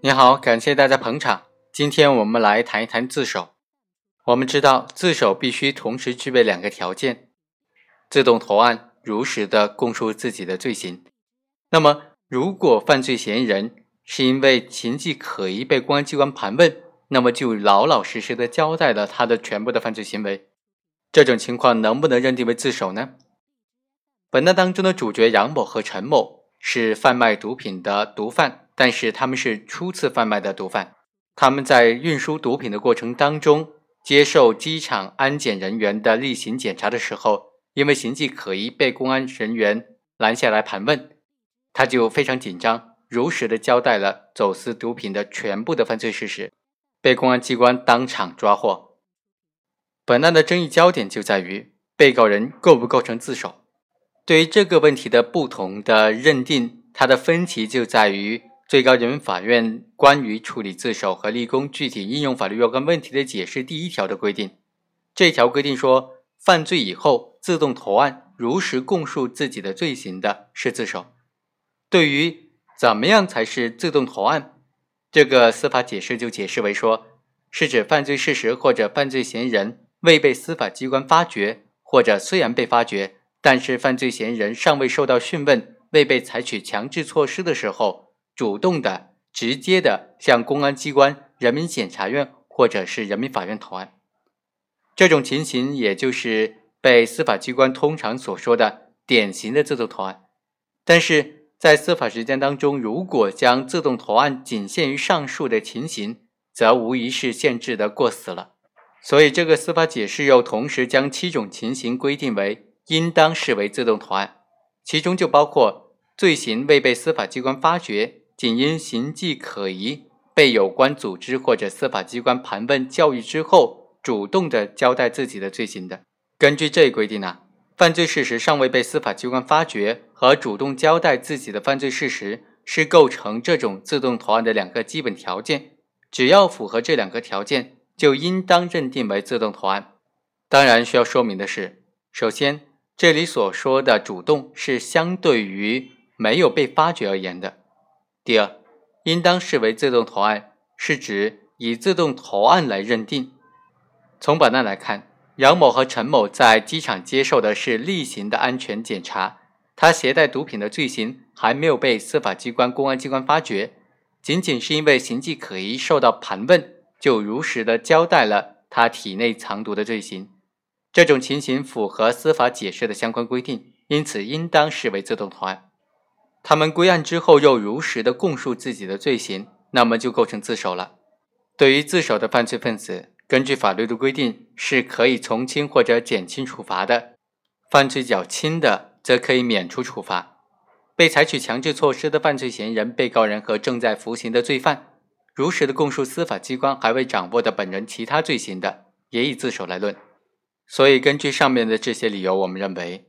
你好，感谢大家捧场。今天我们来谈一谈自首。我们知道，自首必须同时具备两个条件：自动投案，如实的供述自己的罪行。那么，如果犯罪嫌疑人是因为形迹可疑被公安机关盘问，那么就老老实实的交代了他的全部的犯罪行为。这种情况能不能认定为自首呢？本案当中的主角杨某和陈某是贩卖毒品的毒贩。但是他们是初次贩卖的毒贩，他们在运输毒品的过程当中，接受机场安检人员的例行检查的时候，因为形迹可疑，被公安人员拦下来盘问，他就非常紧张，如实的交代了走私毒品的全部的犯罪事实，被公安机关当场抓获。本案的争议焦点就在于被告人构不构成自首，对于这个问题的不同的认定，它的分歧就在于。最高人民法院关于处理自首和立功具体应用法律若干问题的解释第一条的规定，这条规定说，犯罪以后自动投案、如实供述自己的罪行的是自首。对于怎么样才是自动投案，这个司法解释就解释为说，是指犯罪事实或者犯罪嫌疑人未被司法机关发觉，或者虽然被发觉，但是犯罪嫌疑人尚未受到讯问、未被采取强制措施的时候。主动的、直接的向公安机关、人民检察院或者是人民法院投案，这种情形也就是被司法机关通常所说的典型的自动投案。但是在司法实践当中，如果将自动投案仅限于上述的情形，则无疑是限制的过死了。所以，这个司法解释又同时将七种情形规定为应当视为自动投案，其中就包括罪行未被司法机关发觉。仅因形迹可疑，被有关组织或者司法机关盘问教育之后，主动的交代自己的罪行的，根据这一规定呢，犯罪事实尚未被司法机关发觉和主动交代自己的犯罪事实是构成这种自动投案的两个基本条件，只要符合这两个条件，就应当认定为自动投案。当然需要说明的是，首先这里所说的主动是相对于没有被发觉而言的。第二，应当视为自动投案，是指以自动投案来认定。从本案来看，杨某和陈某在机场接受的是例行的安全检查，他携带毒品的罪行还没有被司法机关、公安机关发觉，仅仅是因为形迹可疑受到盘问，就如实的交代了他体内藏毒的罪行。这种情形符合司法解释的相关规定，因此应当视为自动投案。他们归案之后又如实的供述自己的罪行，那么就构成自首了。对于自首的犯罪分子，根据法律的规定是可以从轻或者减轻处罚的；犯罪较轻的，则可以免除处罚。被采取强制措施的犯罪嫌疑人、被告人和正在服刑的罪犯，如实的供述司法机关还未掌握的本人其他罪行的，也以自首来论。所以，根据上面的这些理由，我们认为，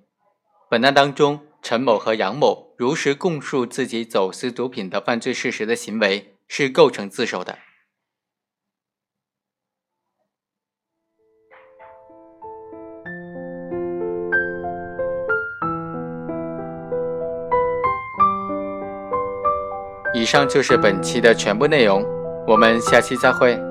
本案当中。陈某和杨某如实供述自己走私毒品的犯罪事实的行为是构成自首的。以上就是本期的全部内容，我们下期再会。